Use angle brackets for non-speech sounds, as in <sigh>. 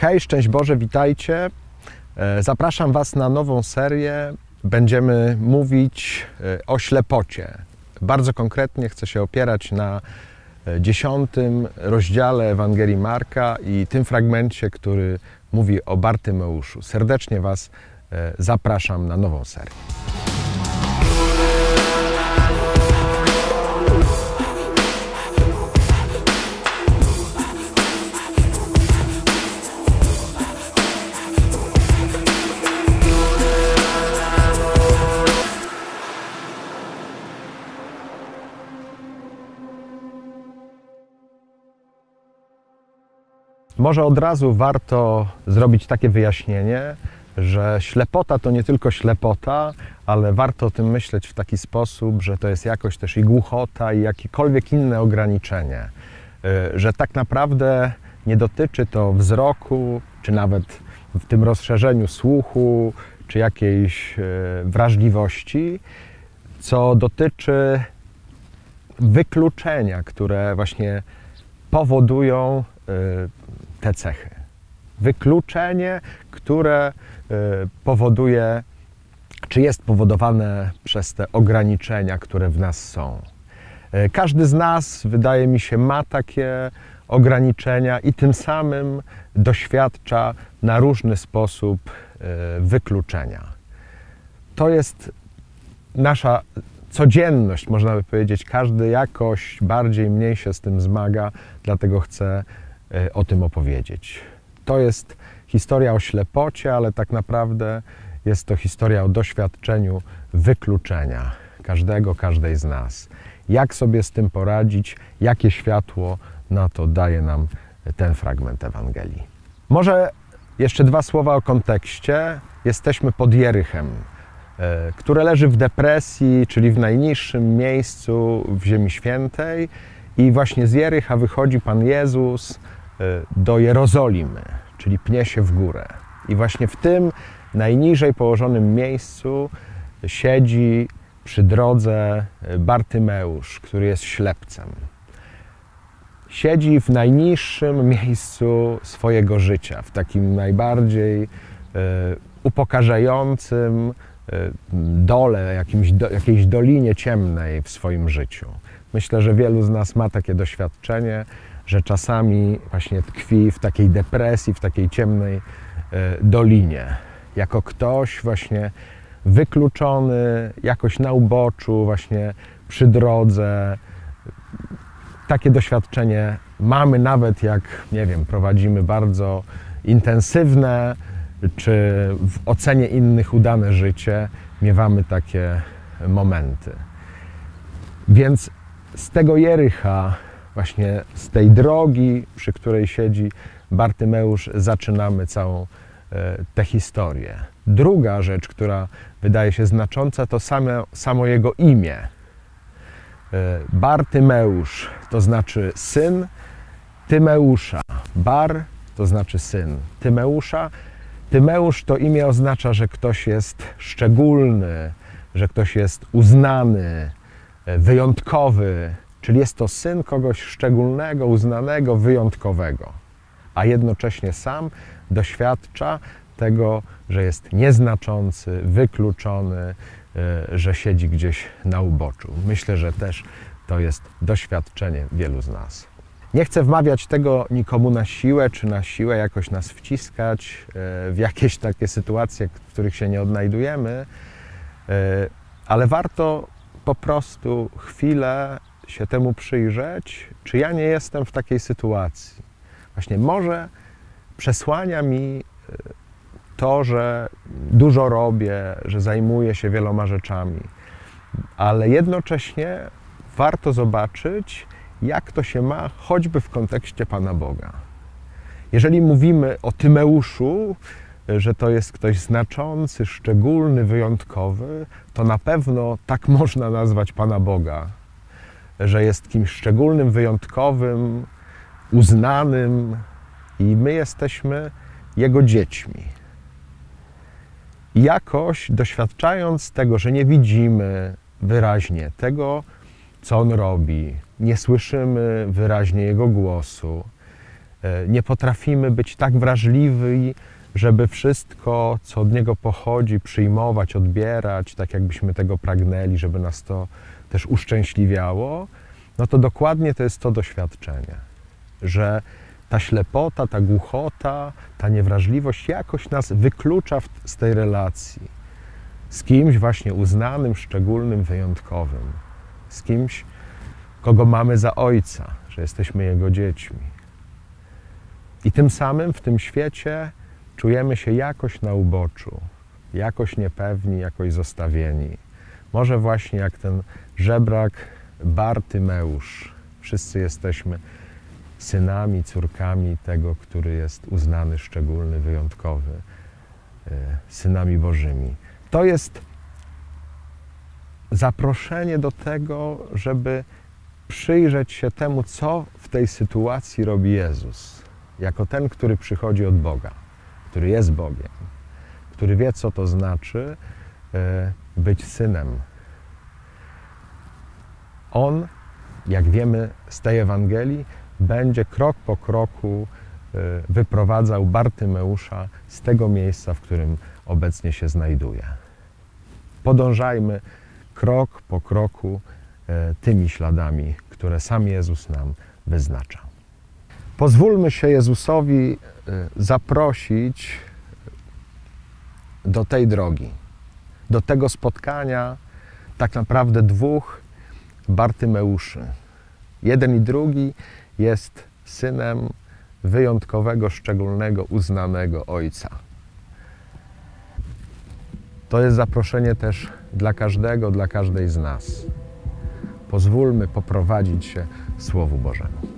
Hej, szczęść Boże, witajcie. E, Zapraszam Was na nową serię. Będziemy mówić e, o ślepocie. Bardzo konkretnie chcę się opierać na e, dziesiątym rozdziale Ewangelii Marka i tym fragmencie, który mówi o Bartymeuszu. Serdecznie Was zapraszam na nową serię. Może od razu warto zrobić takie wyjaśnienie, że ślepota to nie tylko ślepota, ale warto o tym myśleć w taki sposób, że to jest jakoś też i głuchota, i jakiekolwiek inne ograniczenie. Y, Że tak naprawdę nie dotyczy to wzroku, czy nawet w tym rozszerzeniu słuchu, czy jakiejś y, wrażliwości, co dotyczy wykluczenia, które właśnie powodują y, te cechy. Wykluczenie, które y, powoduje, czy jest powodowane przez te ograniczenia, które w nas są. Y, Każdy z nas, wydaje mi się, ma takie ograniczenia i tym samym doświadcza na różny sposób y, wykluczenia. To jest nasza codzienność, można by powiedzieć. Każdy jakoś bardziej, mniej się z tym zmaga, dlatego chcę e, o tym opowiedzieć. To jest historia o ślepocie, ale tak naprawdę jest to historia o doświadczeniu wykluczenia każdego, każdej z nas. Jak sobie z tym poradzić, jakie światło na to daje nam ten fragment Ewangelii. Może jeszcze dwa słowa o kontekście. Jesteśmy pod Jerychem, e, które leży w depresji, czyli w najniższym miejscu w Ziemi Świętej. I właśnie z Jerycha wychodzi Pan Jezus e, do Jerozolimy, czyli pnie się w górę. I właśnie w tym najniżej położonym miejscu siedzi przy drodze e, Bartymeusz, który jest ślepcem. Siedzi w najniższym miejscu swojego życia, w takim najbardziej e, upokarzającym dole, jakimś do, jakiejś dolinie ciemnej w swoim życiu. Myślę, że wielu z nas ma takie doświadczenie, że czasami właśnie tkwi w takiej depresji, w takiej ciemnej e, dolinie, jako ktoś właśnie wykluczony, jakoś na uboczu, właśnie przy drodze. Takie doświadczenie mamy nawet jak, nie wiem, prowadzimy bardzo intensywne, czy w ocenie innych udane życie, miewamy takie momenty. Więc z tego Jerycha, właśnie z tej drogi, przy której siedzi Bartymeusz, zaczynamy całą e, tę historię. Druga rzecz, która wydaje się znacząca, to same, samo jego imię. E, Bartymeusz to znaczy syn Tymeusza. Bar to znaczy syn Tymeusza. Tymeusz to imię oznacza, że ktoś jest szczególny, że ktoś jest uznany, e, wyjątkowy, czyli jest to syn kogoś szczególnego, uznanego, wyjątkowego, a jednocześnie sam doświadcza tego, że jest nieznaczący, wykluczony, e, że siedzi gdzieś na uboczu. Myślę, że też to jest doświadczenie wielu z nas. Nie chcę wmawiać tego nikomu na siłę, czy na siłę jakoś nas wciskać e, w jakieś takie sytuacje, w których się nie odnajdujemy, e, ale warto po prostu chwilę się temu przyjrzeć, czy ja nie jestem w takiej sytuacji. Właśnie może przesłania mi e, to, że dużo robię, że zajmuję się wieloma rzeczami, ale jednocześnie warto zobaczyć, jak to się ma choćby w kontekście Pana Boga. Jeżeli mówimy o Tymeuszu, że to jest ktoś znaczący, szczególny, wyjątkowy, to na pewno tak <laughs> można nazwać Pana Boga, że jest kimś szczególnym, wyjątkowym, uznanym i my jesteśmy Jego dziećmi. Jakoś doświadczając tego, że nie widzimy wyraźnie tego, co On robi, nie słyszymy wyraźnie Jego głosu, e, nie potrafimy być tak wrażliwi, żeby wszystko, co od Niego pochodzi, przyjmować, odbierać, tak jakbyśmy tego pragnęli, żeby nas to też uszczęśliwiało, no to dokładnie to jest to doświadczenie, że ta ślepota, ta głuchota, ta niewrażliwość jakoś nas wyklucza w, z tej relacji z kimś właśnie uznanym, szczególnym, wyjątkowym, z kimś, kogo mamy za ojca, że jesteśmy jego dziećmi. I tym samym w tym świecie czujemy się jakoś na uboczu, jakoś niepewni, jakoś zostawieni. Może właśnie jak ten żebrak Bartymeusz. Wszyscy jesteśmy synami, córkami tego, który jest uznany, szczególny, wyjątkowy, e, synami Bożymi. To jest zaproszenie do tego, żeby przyjrzeć się temu, co w tej sytuacji robi Jezus, jako ten, który przychodzi od Boga, który jest Bogiem, który wie, co to znaczy być synem. On, jak wiemy z tej Ewangelii, będzie krok po kroku e, wyprowadzał Bartymeusza z tego miejsca, w którym obecnie się znajduje. Podążajmy krok po kroku e, tymi śladami, które sam Jezus nam wyznacza. Pozwólmy się Jezusowi e, zaprosić do tej drogi, do tego spotkania tak naprawdę dwóch Bartymeuszy. Jeden i drugi jest synem wyjątkowego, szczególnego, uznanego ojca. To jest zaproszenie też dla każdego, dla każdej z nas. Pozwólmy poprowadzić się Słowu Bożemu.